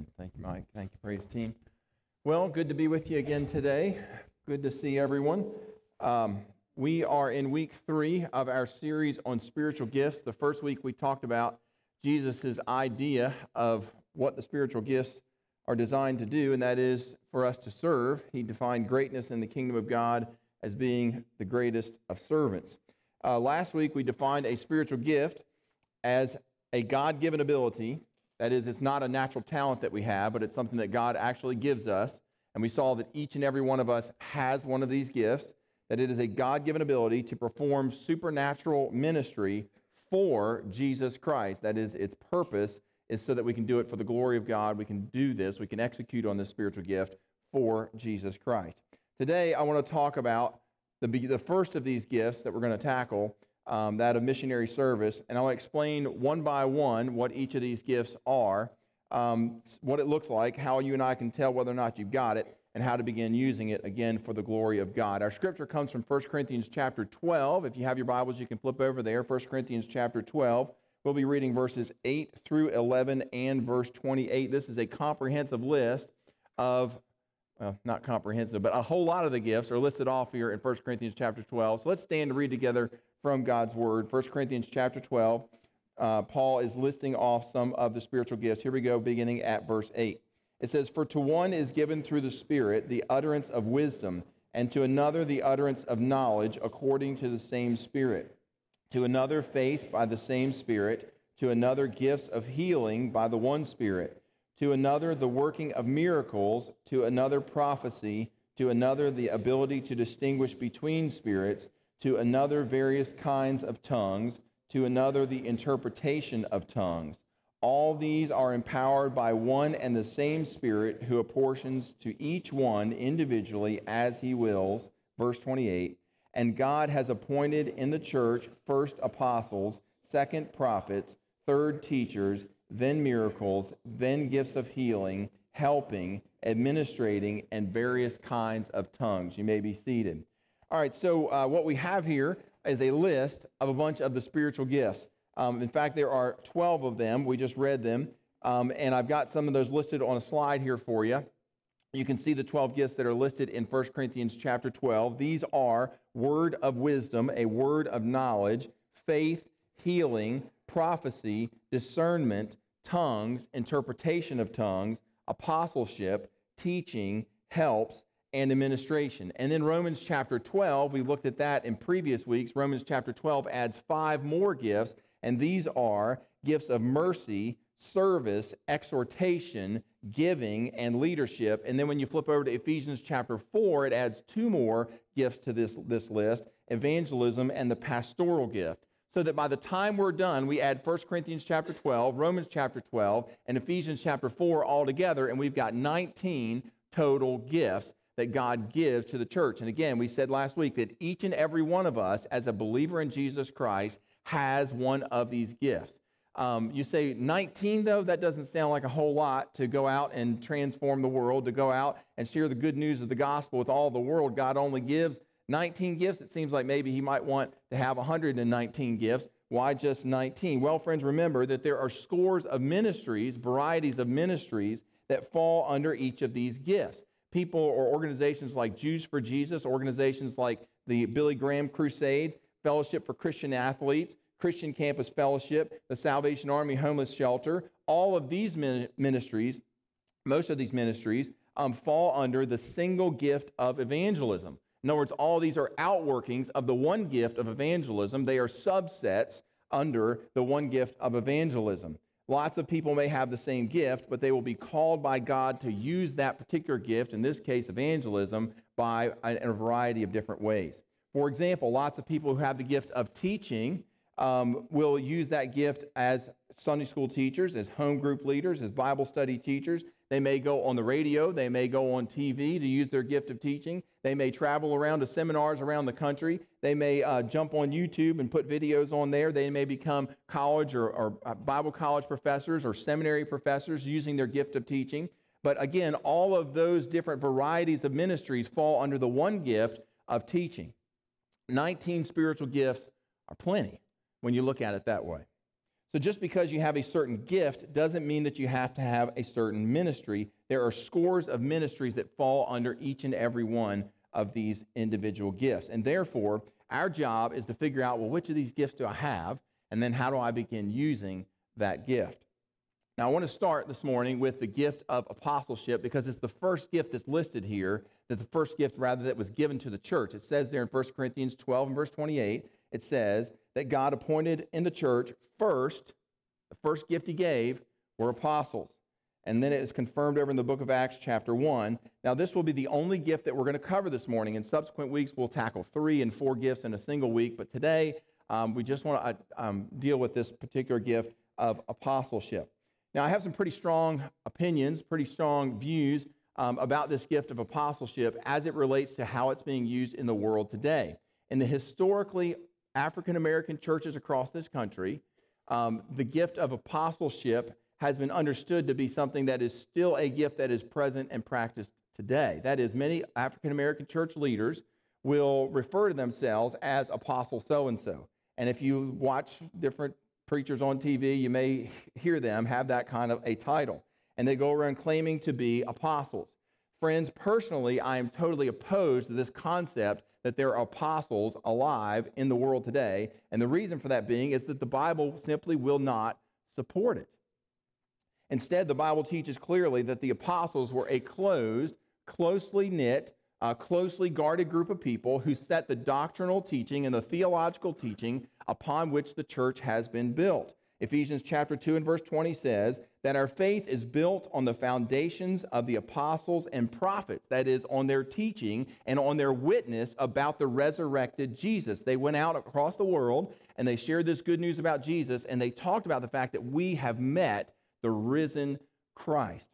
Amen. Thank you, Mike. Thank you, praise team. Well, good to be with you again today. Good to see everyone. Um, we are in week three of our series on spiritual gifts. The first week we talked about Jesus' idea of what the spiritual gifts are designed to do, and that is for us to serve. He defined greatness in the kingdom of God as being the greatest of servants. Uh, last week we defined a spiritual gift as a God given ability. That is, it's not a natural talent that we have, but it's something that God actually gives us. And we saw that each and every one of us has one of these gifts, that it is a God given ability to perform supernatural ministry for Jesus Christ. That is, its purpose is so that we can do it for the glory of God. We can do this, we can execute on this spiritual gift for Jesus Christ. Today, I want to talk about the, the first of these gifts that we're going to tackle, um, that of missionary service. And I'll explain one by one what each of these gifts are, um, what it looks like, how you and I can tell whether or not you've got it, and how to begin using it again for the glory of God. Our scripture comes from 1 Corinthians chapter 12. If you have your Bibles, you can flip over there. 1 Corinthians chapter 12. We'll be reading verses 8 through 11 and verse 28. This is a comprehensive list of well, not comprehensive, but a whole lot of the gifts are listed off here in 1 Corinthians chapter 12. So let's stand and read together from God's word. 1 Corinthians chapter 12, uh, Paul is listing off some of the spiritual gifts. Here we go, beginning at verse 8. It says, For to one is given through the Spirit the utterance of wisdom, and to another the utterance of knowledge according to the same Spirit, to another faith by the same Spirit, to another gifts of healing by the one Spirit, to another the working of miracles, to another prophecy, to another the ability to distinguish between spirits to another various kinds of tongues, to another the interpretation of tongues. All these are empowered by one and the same Spirit who apportions to each one individually as he wills. Verse 28 And God has appointed in the church first apostles, second prophets, third teachers, then miracles, then gifts of healing, helping, administrating, and various kinds of tongues. You may be seated. All right, so uh, what we have here is a list of a bunch of the spiritual gifts. Um, in fact, there are 12 of them. We just read them. Um, and I've got some of those listed on a slide here for you. You can see the 12 gifts that are listed in 1 Corinthians chapter 12. These are word of wisdom, a word of knowledge, faith, healing, prophecy, discernment, tongues, interpretation of tongues, apostleship, teaching, helps, and administration. And then Romans chapter 12, we looked at that in previous weeks. Romans chapter 12 adds five more gifts, and these are gifts of mercy, service, exhortation, giving, and leadership. And then when you flip over to Ephesians chapter 4, it adds two more gifts to this, this list evangelism and the pastoral gift. So that by the time we're done, we add 1 Corinthians chapter 12, Romans chapter 12, and Ephesians chapter 4 all together, and we've got 19 total gifts that God gives to the church. And again, we said last week that each and every one of us, as a believer in Jesus Christ, has one of these gifts. Um, you say 19, though, that doesn't sound like a whole lot to go out and transform the world, to go out and share the good news of the gospel with all the world. God only gives 19 gifts. It seems like maybe He might want to have 119 gifts. Why just 19? Well, friends, remember that there are scores of ministries, varieties of ministries that fall under each of these gifts people or organizations like Jews for Jesus, organizations like the Billy Graham Crusades, Fellowship for Christian Athletes, Christian Campus Fellowship, the Salvation Army Homeless Shelter, all of these ministries, most of these ministries, um, fall under the single gift of evangelism. In other words, all these are outworkings of the one gift of evangelism. They are subsets under the one gift of evangelism. Lots of people may have the same gift, but they will be called by God to use that particular gift, in this case, evangelism, by in a variety of different ways. For example, lots of people who have the gift of teaching um, will use that gift as Sunday school teachers, as home group leaders, as Bible study teachers. They may go on the radio, they may go on TV to use their gift of teaching. They may travel around to seminars around the country. They may uh, jump on YouTube and put videos on there. They may become college or, or uh, Bible college professors or seminary professors using their gift of teaching. But again, all of those different varieties of ministries fall under the one gift of teaching. 19 spiritual gifts are plenty when you look at it that way. So just because you have a certain gift doesn't mean that you have to have a certain ministry. There are scores of ministries that fall under each and every one of these individual gifts. And therefore, our job is to figure out, well, which of these gifts do I have? And then how do I begin using that gift? Now, I want to start this morning with the gift of apostleship because it's the first gift that's listed here, that the first gift, rather, that was given to the church. It says there in 1 Corinthians 12 and verse 28, it says that God appointed in the church first, the first gift he gave were apostles. And then it is confirmed over in the book of Acts, chapter 1. Now, this will be the only gift that we're going to cover this morning. In subsequent weeks, we'll tackle three and four gifts in a single week. But today, um, we just want to uh, um, deal with this particular gift of apostleship. Now, I have some pretty strong opinions, pretty strong views um, about this gift of apostleship as it relates to how it's being used in the world today. In the historically African American churches across this country, um, the gift of apostleship has been understood to be something that is still a gift that is present and practiced today. That is, many African American church leaders will refer to themselves as apostle so and so. And if you watch different preachers on TV, you may hear them have that kind of a title. And they go around claiming to be apostles. Friends, personally, I am totally opposed to this concept that there are apostles alive in the world today. And the reason for that being is that the Bible simply will not support it. Instead, the Bible teaches clearly that the apostles were a closed, closely knit, uh, closely guarded group of people who set the doctrinal teaching and the theological teaching upon which the church has been built. Ephesians chapter 2 and verse 20 says that our faith is built on the foundations of the apostles and prophets, that is, on their teaching and on their witness about the resurrected Jesus. They went out across the world and they shared this good news about Jesus and they talked about the fact that we have met the risen Christ.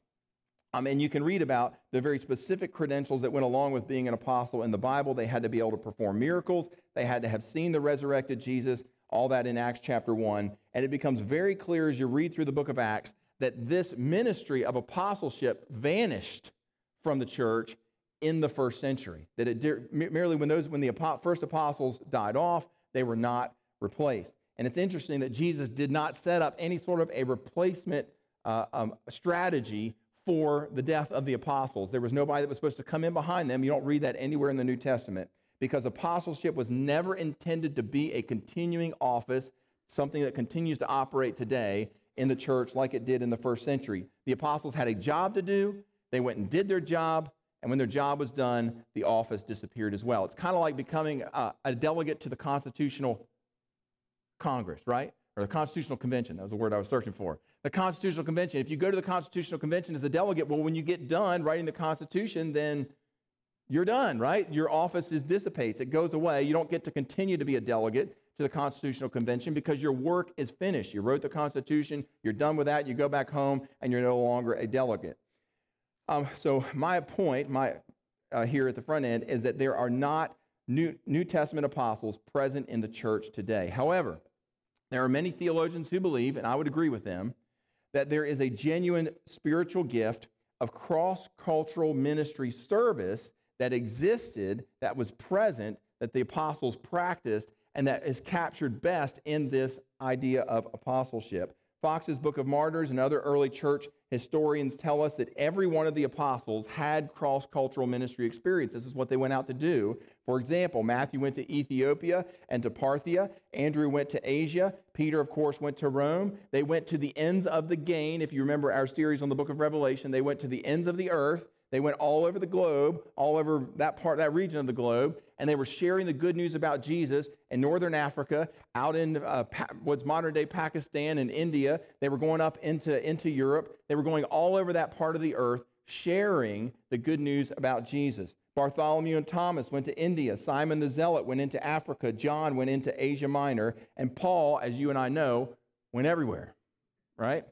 Um, and you can read about the very specific credentials that went along with being an apostle in the Bible. They had to be able to perform miracles, they had to have seen the resurrected Jesus, all that in Acts chapter 1. And it becomes very clear as you read through the book of Acts that this ministry of apostleship vanished from the church in the first century. That it merely when those when the first apostles died off, they were not replaced. And it's interesting that Jesus did not set up any sort of a replacement uh, um, strategy for the death of the apostles. There was nobody that was supposed to come in behind them. You don't read that anywhere in the New Testament because apostleship was never intended to be a continuing office, something that continues to operate today in the church like it did in the first century. The apostles had a job to do, they went and did their job, and when their job was done, the office disappeared as well. It's kind of like becoming a, a delegate to the Constitutional Congress, right? Or the Constitutional Convention. That was the word I was searching for. The Constitutional Convention. If you go to the Constitutional Convention as a delegate, well, when you get done writing the Constitution, then you're done, right? Your office is dissipates. It goes away. You don't get to continue to be a delegate to the Constitutional Convention because your work is finished. You wrote the Constitution, you're done with that, you go back home, and you're no longer a delegate. Um, so, my point my, uh, here at the front end is that there are not New, New Testament apostles present in the church today. However, there are many theologians who believe, and I would agree with them, that there is a genuine spiritual gift of cross cultural ministry service that existed, that was present, that the apostles practiced, and that is captured best in this idea of apostleship. Fox's Book of Martyrs and other early church historians tell us that every one of the apostles had cross cultural ministry experience. This is what they went out to do. For example, Matthew went to Ethiopia and to Parthia. Andrew went to Asia. Peter, of course, went to Rome. They went to the ends of the gain. If you remember our series on the book of Revelation, they went to the ends of the earth. They went all over the globe, all over that part, that region of the globe, and they were sharing the good news about Jesus in northern Africa, out in uh, what's modern day Pakistan and India. They were going up into, into Europe. They were going all over that part of the earth, sharing the good news about Jesus. Bartholomew and Thomas went to India. Simon the Zealot went into Africa. John went into Asia Minor. And Paul, as you and I know, went everywhere, right?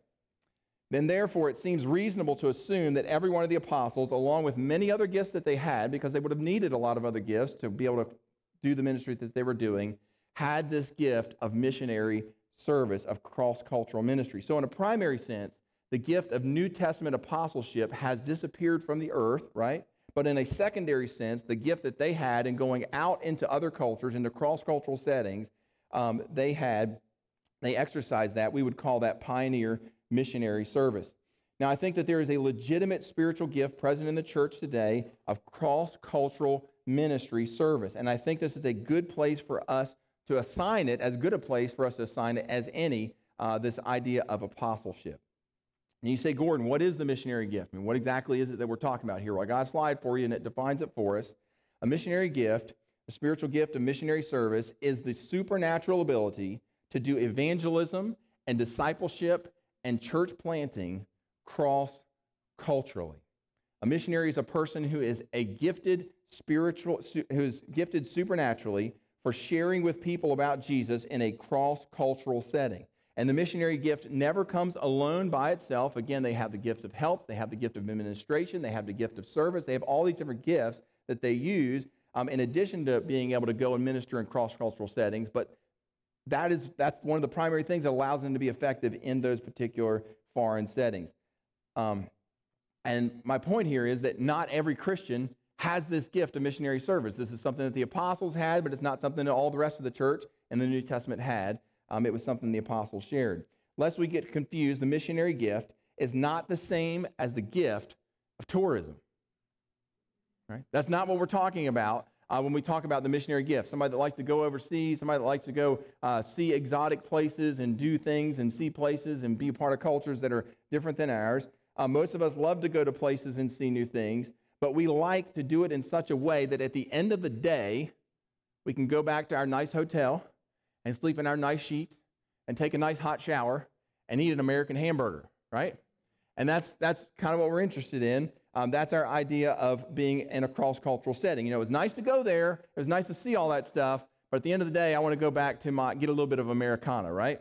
Then therefore it seems reasonable to assume that every one of the apostles, along with many other gifts that they had, because they would have needed a lot of other gifts to be able to do the ministry that they were doing, had this gift of missionary service, of cross cultural ministry. So, in a primary sense, the gift of New Testament apostleship has disappeared from the earth, right? But in a secondary sense, the gift that they had in going out into other cultures, into cross cultural settings, um, they had they exercised that. We would call that pioneer missionary service. Now, I think that there is a legitimate spiritual gift present in the church today of cross cultural ministry service. And I think this is a good place for us to assign it, as good a place for us to assign it as any, uh, this idea of apostleship. And you say, Gordon, what is the missionary gift? I mean, what exactly is it that we're talking about here? Well, I got a slide for you, and it defines it for us. A missionary gift, a spiritual gift of missionary service, is the supernatural ability to do evangelism and discipleship and church planting cross culturally. A missionary is a person who is a gifted spiritual, who is gifted supernaturally for sharing with people about Jesus in a cross cultural setting. And the missionary gift never comes alone by itself. Again, they have the gift of help, they have the gift of administration, they have the gift of service, they have all these different gifts that they use um, in addition to being able to go and minister in cross cultural settings. But that is, that's one of the primary things that allows them to be effective in those particular foreign settings. Um, and my point here is that not every Christian has this gift of missionary service. This is something that the apostles had, but it's not something that all the rest of the church in the New Testament had. Um, it was something the apostles shared. Lest we get confused, the missionary gift is not the same as the gift of tourism. Right? That's not what we're talking about uh, when we talk about the missionary gift. Somebody that likes to go overseas, somebody that likes to go uh, see exotic places and do things and see places and be a part of cultures that are different than ours. Uh, most of us love to go to places and see new things, but we like to do it in such a way that at the end of the day, we can go back to our nice hotel and sleep in our nice sheets and take a nice hot shower and eat an American hamburger, right? And that's, that's kind of what we're interested in. Um, that's our idea of being in a cross cultural setting. You know, it's nice to go there, it was nice to see all that stuff, but at the end of the day, I want to go back to my, get a little bit of Americana, right?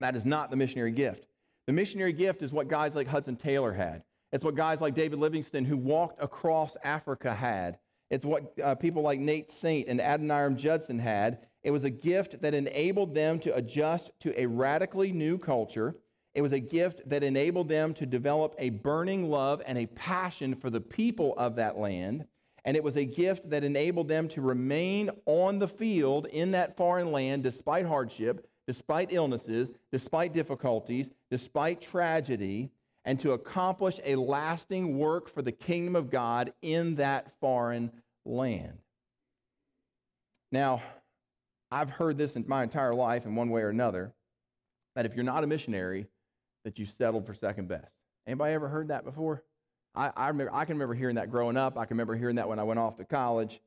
That is not the missionary gift. The missionary gift is what guys like Hudson Taylor had. It's what guys like David Livingstone, who walked across Africa, had. It's what uh, people like Nate Saint and Adoniram Judson had. It was a gift that enabled them to adjust to a radically new culture. It was a gift that enabled them to develop a burning love and a passion for the people of that land. And it was a gift that enabled them to remain on the field in that foreign land despite hardship, despite illnesses, despite difficulties, despite tragedy, and to accomplish a lasting work for the kingdom of God in that foreign land. Now, I've heard this in my entire life in one way or another that if you're not a missionary, that you settled for second best. Anybody ever heard that before? I, I, remember, I can remember hearing that growing up. I can remember hearing that when I went off to college,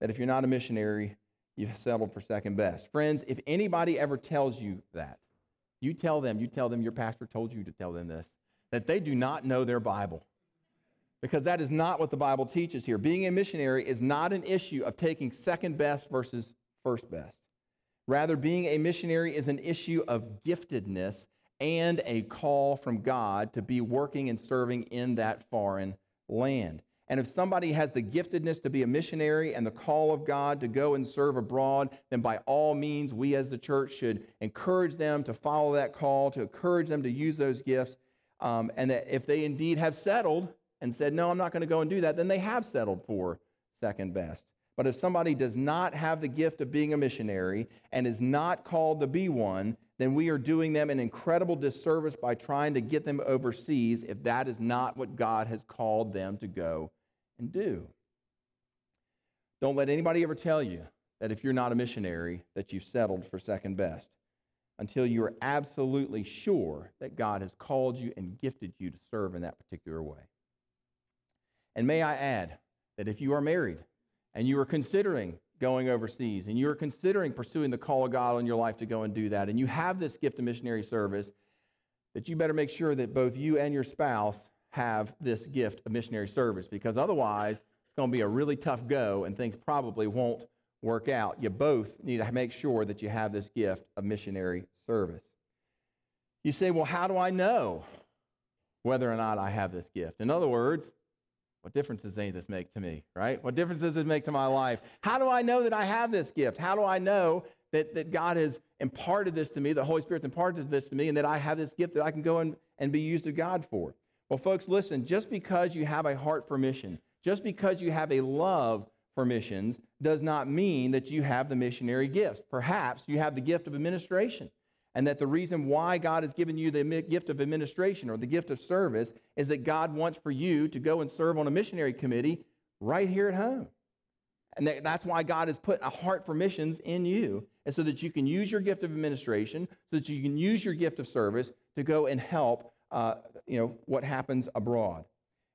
that if you're not a missionary, you've settled for second best. Friends, if anybody ever tells you that, you tell them, you tell them your pastor told you to tell them this, that they do not know their Bible. Because that is not what the Bible teaches here. Being a missionary is not an issue of taking second best versus first best. Rather, being a missionary is an issue of giftedness and a call from God to be working and serving in that foreign land. And if somebody has the giftedness to be a missionary and the call of God to go and serve abroad, then by all means, we as the church should encourage them to follow that call, to encourage them to use those gifts. Um, and that if they indeed have settled and said, No, I'm not going to go and do that, then they have settled for second best. But if somebody does not have the gift of being a missionary and is not called to be one, then we are doing them an incredible disservice by trying to get them overseas if that is not what God has called them to go and do. Don't let anybody ever tell you that if you're not a missionary, that you've settled for second best until you are absolutely sure that God has called you and gifted you to serve in that particular way. And may I add that if you are married and you are considering going overseas and you're considering pursuing the call of God on your life to go and do that, and you have this gift of missionary service, that you better make sure that both you and your spouse have this gift of missionary service because otherwise it's going to be a really tough go and things probably won't work out. You both need to make sure that you have this gift of missionary service. You say, well, how do I know whether or not I have this gift? In other words, what difference does any of this make to me, right? What difference does this make to my life? How do I know that I have this gift? How do I know that, that God has imparted this to me, the Holy Spirit's imparted this to me, and that I have this gift that I can go and, and be used of God for? Well, folks, listen, just because you have a heart for mission, just because you have a love for missions, does not mean that you have the missionary gift. Perhaps you have the gift of administration. And that the reason why God has given you the gift of administration or the gift of service is that God wants for you to go and serve on a missionary committee right here at home. And that's why God has put a heart for missions in you, and so that you can use your gift of administration, so that you can use your gift of service to go and help, uh, you know, what happens abroad,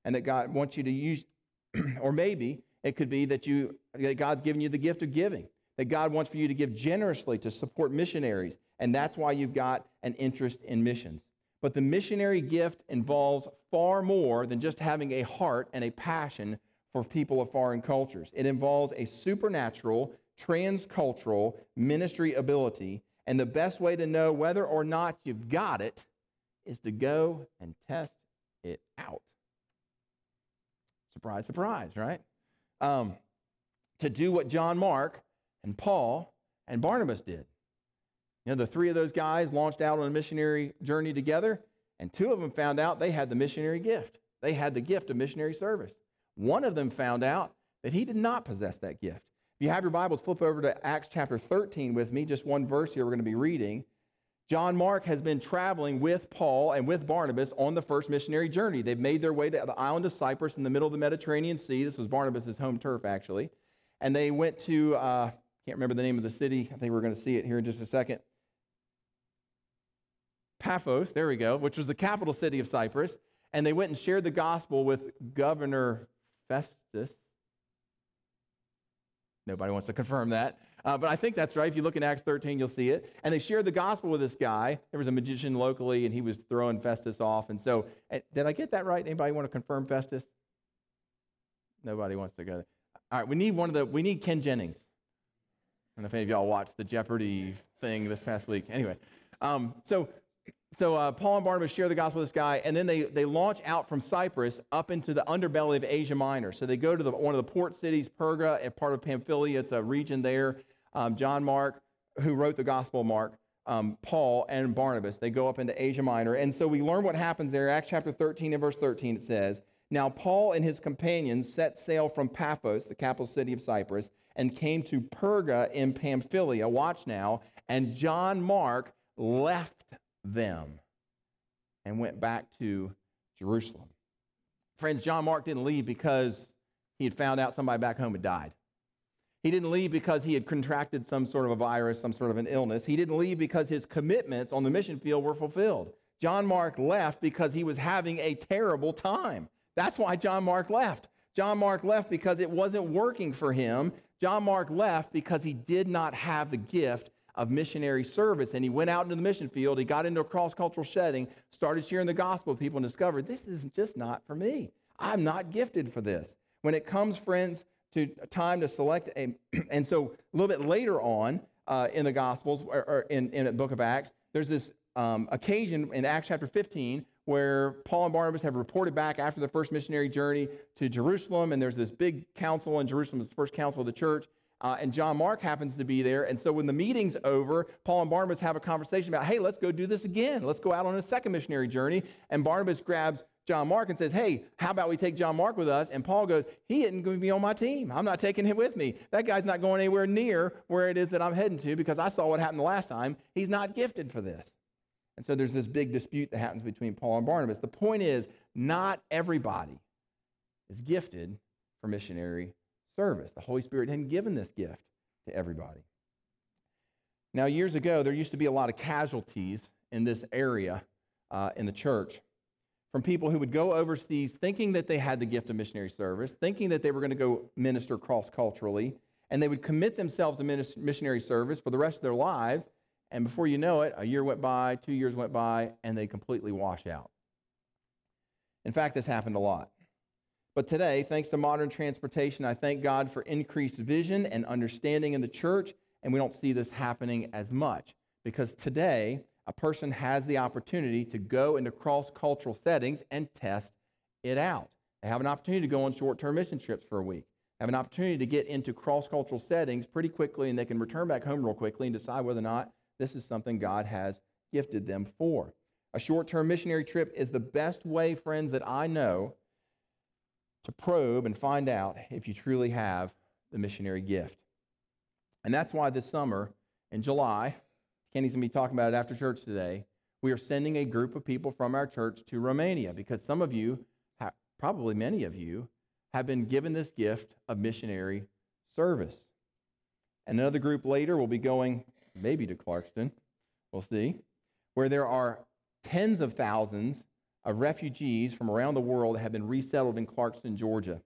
and that God wants you to use, or maybe it could be that you that God's given you the gift of giving, that God wants for you to give generously to support missionaries, and that's why you've got an interest in missions. But the missionary gift involves far more than just having a heart and a passion for people of foreign cultures. It involves a supernatural, transcultural ministry ability. And the best way to know whether or not you've got it is to go and test it out. Surprise, surprise, right? Um, to do what John Mark and Paul and Barnabas did. You know, the three of those guys launched out on a missionary journey together, and two of them found out they had the missionary gift. They had the gift of missionary service. One of them found out that he did not possess that gift. If you have your Bibles, flip over to Acts chapter 13 with me, just one verse here we're going to be reading. John Mark has been traveling with Paul and with Barnabas on the first missionary journey. They've made their way to the island of Cyprus in the middle of the Mediterranean Sea. This was Barnabas' home turf, actually. And they went to, uh, can't remember the name of the city. I think we're going to see it here in just a second. Paphos, there we go, which was the capital city of Cyprus. And they went and shared the gospel with Governor Festus. Nobody wants to confirm that. Uh, but I think that's right. If you look in Acts 13, you'll see it. And they shared the gospel with this guy. There was a magician locally, and he was throwing Festus off. And so, eh, did I get that right? Anybody want to confirm Festus? Nobody wants to go. there. All right, we need one of the. We need Ken Jennings. I don't know if any of y'all watched the Jeopardy thing this past week. Anyway, um, so so uh, Paul and Barnabas share the gospel with this guy, and then they, they launch out from Cyprus up into the underbelly of Asia Minor. So they go to the, one of the port cities, Perga, part of Pamphylia. It's a region there. Um, John Mark, who wrote the Gospel Mark, um, Paul and Barnabas, they go up into Asia Minor. And so we learn what happens there. Acts chapter 13 and verse 13, it says, Now Paul and his companions set sail from Paphos, the capital city of Cyprus, and came to Perga in Pamphylia. Watch now. And John Mark left them and went back to Jerusalem. Friends, John Mark didn't leave because he had found out somebody back home had died. He didn't leave because he had contracted some sort of a virus, some sort of an illness. He didn't leave because his commitments on the mission field were fulfilled. John Mark left because he was having a terrible time. That's why John Mark left. John Mark left because it wasn't working for him. John Mark left because he did not have the gift of missionary service. And he went out into the mission field. He got into a cross cultural setting, started sharing the gospel with people, and discovered this is just not for me. I'm not gifted for this. When it comes, friends, to time to select a, and so a little bit later on uh, in the Gospels or, or, in, in the book of Acts, there's this um, occasion in Acts chapter 15 where Paul and Barnabas have reported back after the first missionary journey to Jerusalem, and there's this big council in Jerusalem, it's the first council of the church, uh, and John Mark happens to be there. And so when the meeting's over, Paul and Barnabas have a conversation about, hey, let's go do this again. Let's go out on a second missionary journey. And Barnabas grabs John Mark and says, hey, how about we take John Mark with us? And Paul goes, he isn't going to be on my team. I'm not taking him with me. That guy's not going anywhere near where it is that I'm heading to because I saw what happened the last time. He's not gifted for this. And so there's this big dispute that happens between Paul and Barnabas. The point is, not everybody is gifted for missionary service. The Holy Spirit hadn't given this gift to everybody. Now, years ago, there used to be a lot of casualties in this area uh, in the church from people who would go overseas thinking that they had the gift of missionary service, thinking that they were going to go minister cross culturally, and they would commit themselves to missionary service for the rest of their lives. And before you know it, a year went by, two years went by, and they completely wash out. In fact, this happened a lot. But today, thanks to modern transportation, I thank God for increased vision and understanding in the church, and we don't see this happening as much because today, a person has the opportunity to go into cross cultural settings and test it out. They have an opportunity to go on short term mission trips for a week, have an opportunity to get into cross cultural settings pretty quickly, and they can return back home real quickly and decide whether or not this is something God has gifted them for. A short term missionary trip is the best way, friends, that I know to probe and find out if you truly have the missionary gift. And that's why this summer in July, Kenny's going to be talking about it after church today. We are sending a group of people from our church to Romania because some of you, probably many of you, have been given this gift of missionary service. And another group later will be going maybe to Clarkston, we'll see, where there are tens of thousands of refugees from around the world have been resettled in Clarkston, Georgia.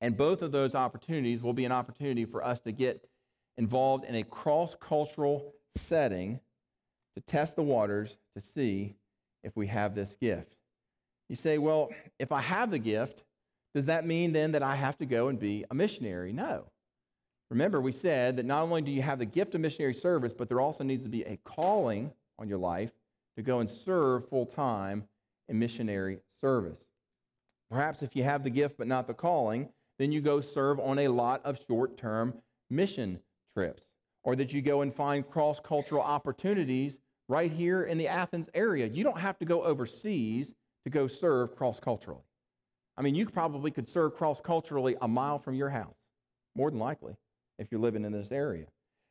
And both of those opportunities will be an opportunity for us to get involved in a cross cultural setting to test the waters to see if we have this gift. You say, well, if I have the gift, does that mean then that I have to go and be a missionary? No. Remember, we said that not only do you have the gift of missionary service, but there also needs to be a calling on your life to go and serve full time in missionary service. Perhaps if you have the gift but not the calling, then you go serve on a lot of short term mission trips, or that you go and find cross cultural opportunities right here in the Athens area. You don't have to go overseas to go serve cross culturally. I mean, you probably could serve cross culturally a mile from your house, more than likely, if you're living in this area.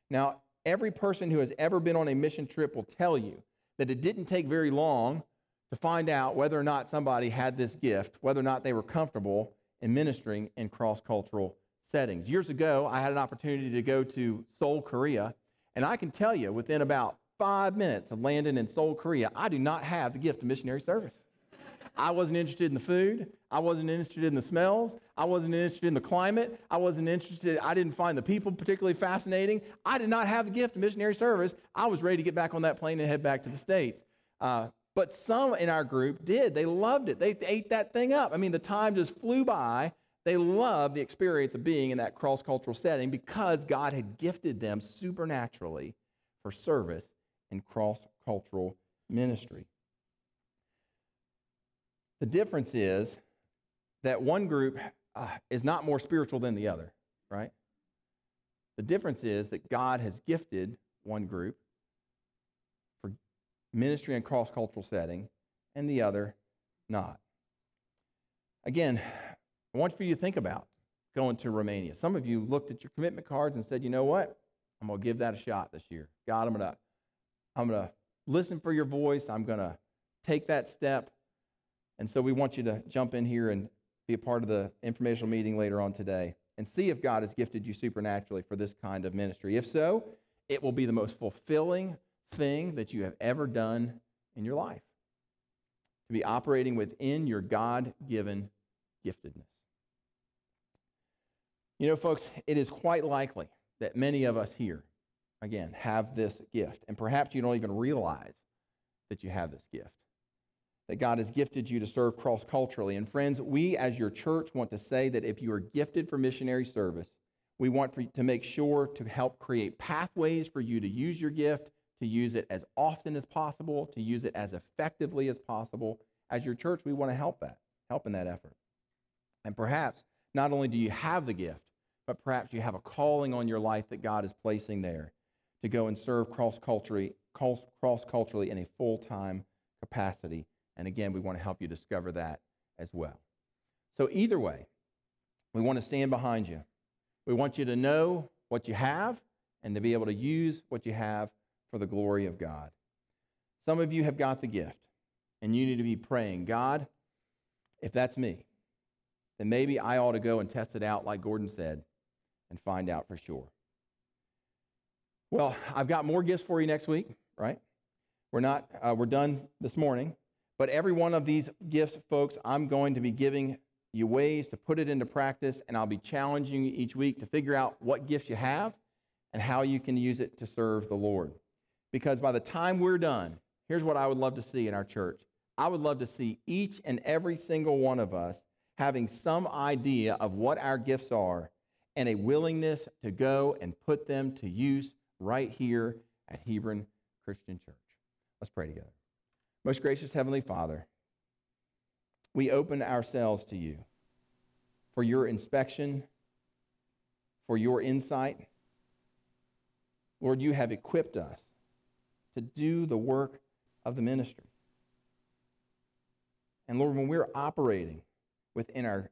Now, every person who has ever been on a mission trip will tell you that it didn't take very long to find out whether or not somebody had this gift, whether or not they were comfortable in ministering in cross cultural settings. Years ago, I had an opportunity to go to Seoul, Korea, and I can tell you within about five minutes of landing in Seoul, Korea, I do not have the gift of missionary service. I wasn't interested in the food. I wasn't interested in the smells. I wasn't interested in the climate. I wasn't interested. I didn't find the people particularly fascinating. I did not have the gift of missionary service. I was ready to get back on that plane and head back to the States. Uh, but some in our group did. They loved it. They ate that thing up. I mean, the time just flew by. They loved the experience of being in that cross cultural setting because God had gifted them supernaturally for service in cross cultural ministry. The difference is that one group uh, is not more spiritual than the other, right? The difference is that God has gifted one group ministry and cross cultural setting and the other not. Again, I want for you to think about going to Romania. Some of you looked at your commitment cards and said, you know what? I'm going to give that a shot this year. God, I'm to I'm going to listen for your voice. I'm going to take that step. And so we want you to jump in here and be a part of the informational meeting later on today and see if God has gifted you supernaturally for this kind of ministry. If so, it will be the most fulfilling thing that you have ever done in your life to be operating within your God given giftedness. You know, folks, it is quite likely that many of us here, again, have this gift. And perhaps you don't even realize that you have this gift that God has gifted you to serve cross culturally. And friends, we as your church want to say that if you are gifted for missionary service, we want for, to make sure to help create pathways for you to use your gift, to use it as often as possible, to use it as effectively as possible. As your church, we want to help that, help in that effort. And perhaps not only do you have the gift, but perhaps you have a calling on your life that God is placing there to go and serve cross culturally, cross culturally in a full time capacity and again, we want to help you discover that as well. So, either way, we want to stand behind you. We want you to know what you have and to be able to use what you have for the glory of God. Some of you have got the gift, and you need to be praying God, if that's me, then maybe I ought to go and test it out, like Gordon said, and find out for sure. Well, I've got more gifts for you next week, right? We're not, uh, we're done this morning. But every one of these gifts, folks, I'm going to be giving you ways to put it into practice, and I'll be challenging you each week to figure out what gifts you have and how you can use it to serve the Lord. Because by the time we're done, here's what I would love to see in our church I would love to see each and every single one of us having some idea of what our gifts are and a willingness to go and put them to use right here at Hebron Christian Church. Let's pray together. Most gracious Heavenly Father, we open ourselves to you for your inspection, for your insight. Lord, you have equipped us to do the work of the ministry. And Lord, when we're operating within our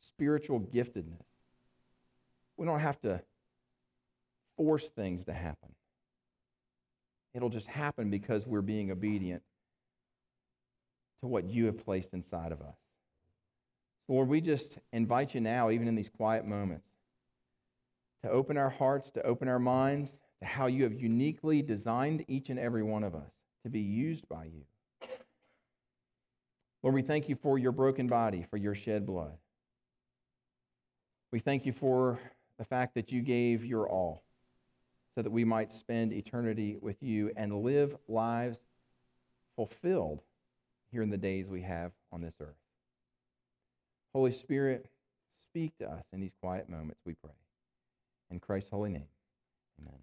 spiritual giftedness, we don't have to force things to happen. It'll just happen because we're being obedient to what you have placed inside of us. Lord, we just invite you now, even in these quiet moments, to open our hearts, to open our minds to how you have uniquely designed each and every one of us to be used by you. Lord, we thank you for your broken body, for your shed blood. We thank you for the fact that you gave your all so that we might spend eternity with you and live lives fulfilled here in the days we have on this earth. Holy Spirit, speak to us in these quiet moments, we pray. In Christ's holy name, amen.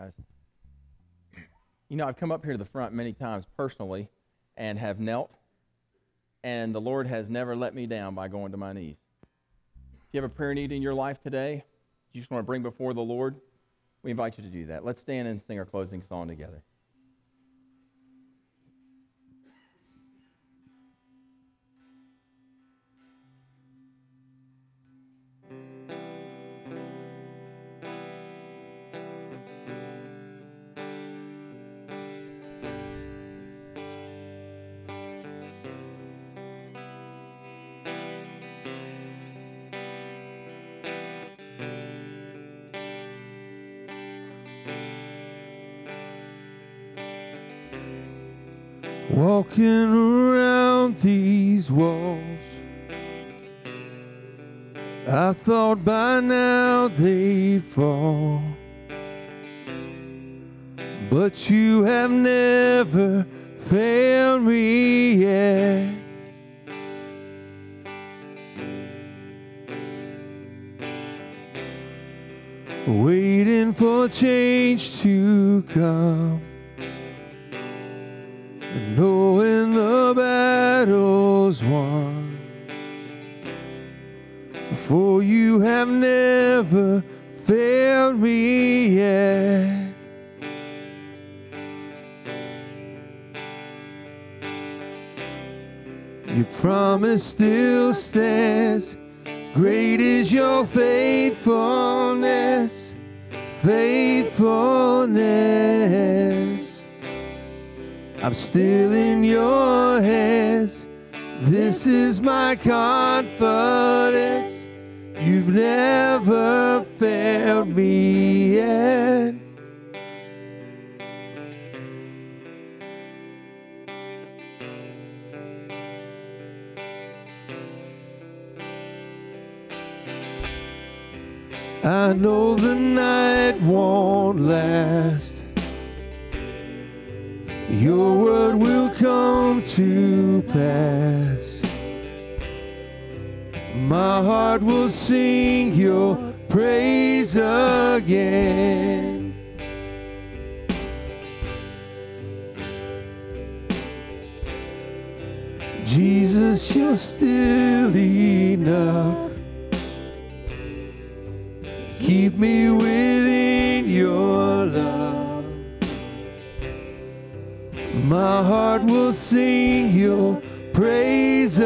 Guys. You know, I've come up here to the front many times personally and have knelt, and the Lord has never let me down by going to my knees. If you have a prayer need in your life today, you just want to bring before the Lord, we invite you to do that. Let's stand and sing our closing song together. Walking around these walls, I thought by now they'd fall. But you have never failed me yet. Waiting for change to come the battle's won. For you have never failed me yet. Your promise still stands. Great is your faithfulness, faithfulness. I'm still in your hands. This is my confidence. You've never failed me yet. I know the night won't last. Your word will come to pass. My heart will sing your praise again. Jesus, you're still enough. Keep me within My heart will sing your praise.